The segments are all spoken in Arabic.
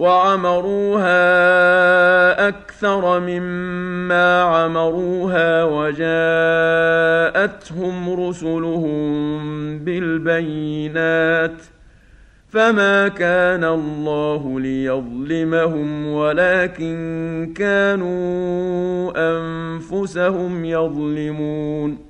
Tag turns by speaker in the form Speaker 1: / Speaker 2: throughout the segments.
Speaker 1: وعمروها أكثر مما عمروها وجاءتهم رسلهم بالبينات فما كان الله ليظلمهم ولكن كانوا أنفسهم يظلمون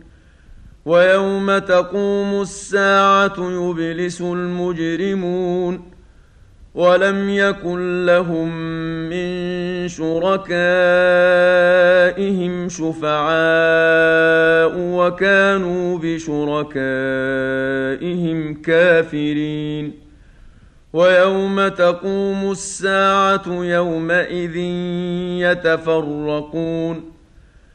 Speaker 1: ويوم تقوم الساعة يبلس المجرمون ولم يكن لهم من شركائهم شفعاء وكانوا بشركائهم كافرين. ويوم تقوم الساعة يومئذ يتفرقون.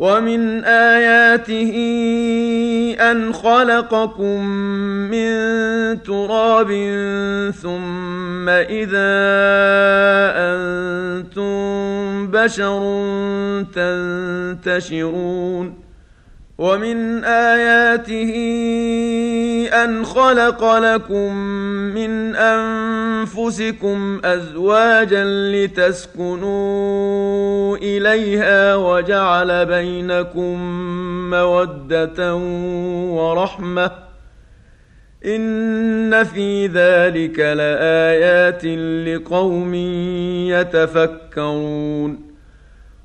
Speaker 1: ومن اياته ان خلقكم من تراب ثم اذا أنتم بشر تنتشرون ومن آياته أن خلق لكم من أنفسكم أزواجا لتسكنوا إليها وجعل بينكم مودة ورحمة إن في ذلك لآيات لقوم يتفكرون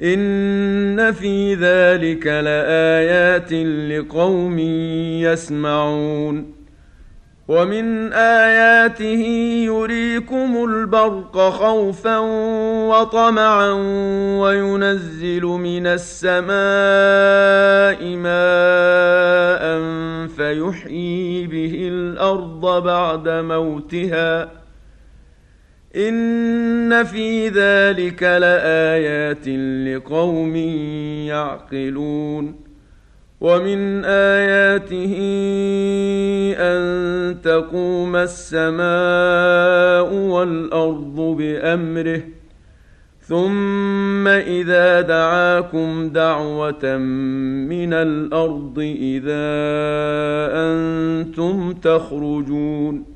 Speaker 1: ان في ذلك لايات لقوم يسمعون ومن اياته يريكم البرق خوفا وطمعا وينزل من السماء ماء فيحيي به الأرض بعد موتها ان في ذلك لايات لقوم يعقلون ومن اياته ان تقوم السماء والارض بامره ثم اذا دعاكم دعوه من الأرض اذا أنتم تخرجون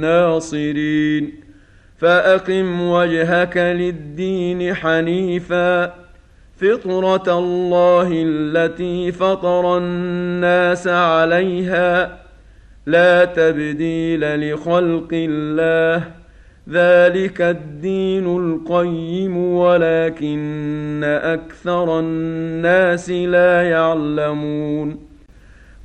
Speaker 1: ناصرين فأقم وجهك للدين حنيفا. فطرة الله التي فطر الناس عليها. لا تبديل لخلق الله. ذلك الدين القيم ولكن أكثر الناس لا يعلمون.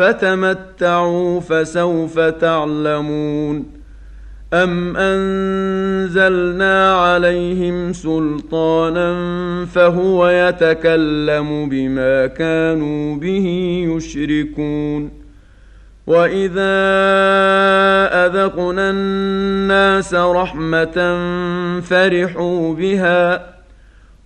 Speaker 1: فتمتعوا فسوف تعلمون أم أنزلنا عليهم سلطانا فهو يتكلم بما كانوا به يشركون وإذا أذقنا الناس رحمة فرحوا بها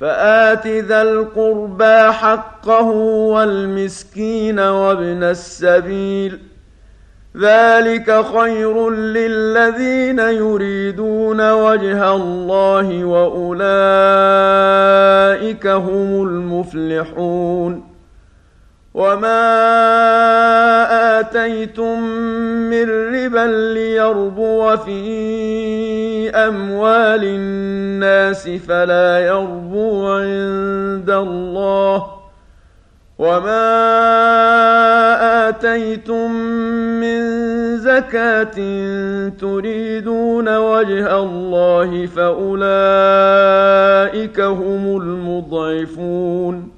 Speaker 1: فآت ذا القربى حقه والمسكين وابن السبيل. ذلك خير للذين يريدون وجه الله وأولئك هم المفلحون. وما آتيتم من ربا ليربو في أموال الناس فلا يربو عند الله وما آتيتم من زكاة تريدون وجه الله فأولئك هم المضعفون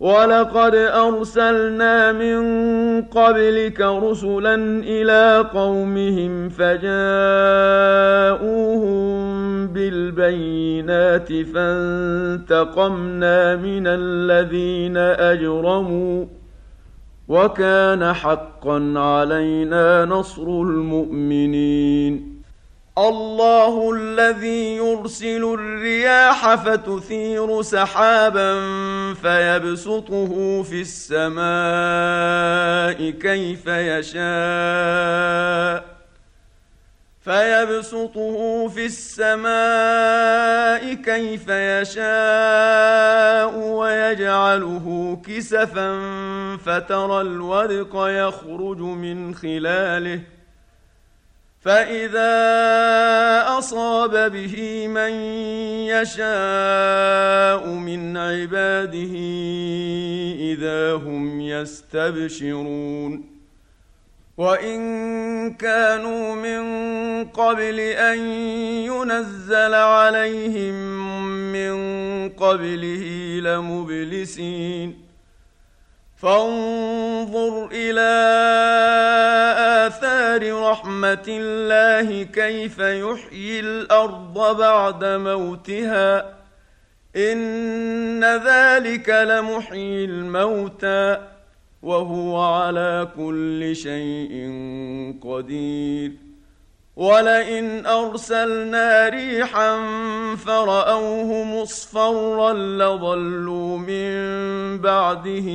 Speaker 1: ولقد ارسلنا من قبلك رسلا إلى قومهم فجاءوهم بالبينات فانتقمنا من الذين اجرموا وكان حقا علينا نصر المؤمنين الله الذي يرسل الرياح فتثير سحابا فيبسطه في السماء كيف يشاء. فيبسطه في السماء كيف يشاء ويجعله كسفا فترى الودق يخرج من خلاله. فإذا أصاب به من يشاء من عباده إذا هم يستبشرون وإن كانوا من قبل أن ينزل عليهم من قبله لمبلسين فانظر إلى آثار رحمة الله كيف يحيي الأرض بعد موتها. إن ذلك لمحيي الموتى وهو على كل شيء قدير. ولئن ارسلنا ريحا فراوه مصفرا لظلوا من بعده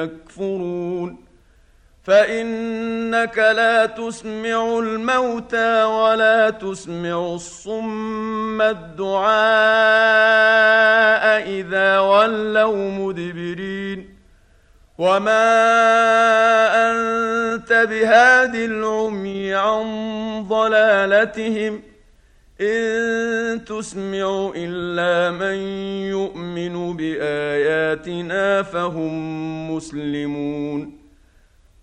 Speaker 1: يكفرون فانك لا تسمع الموتى ولا تسمع الصم الدعاء اذا ولوا مدبرين وما انت بهاد العمي عن ضلالتهم ان تسمع الا من يؤمن باياتنا فهم مسلمون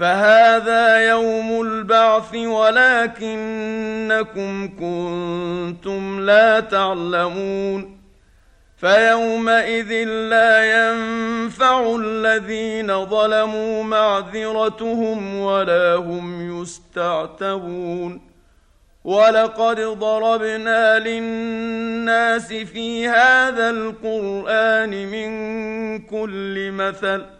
Speaker 1: فهذا يوم البعث ولكنكم كنتم لا تعلمون فيومئذ لا ينفع الذين ظلموا معذرتهم ولا هم يستعتبون ولقد ضربنا للناس في هذا القرآن من كل مثل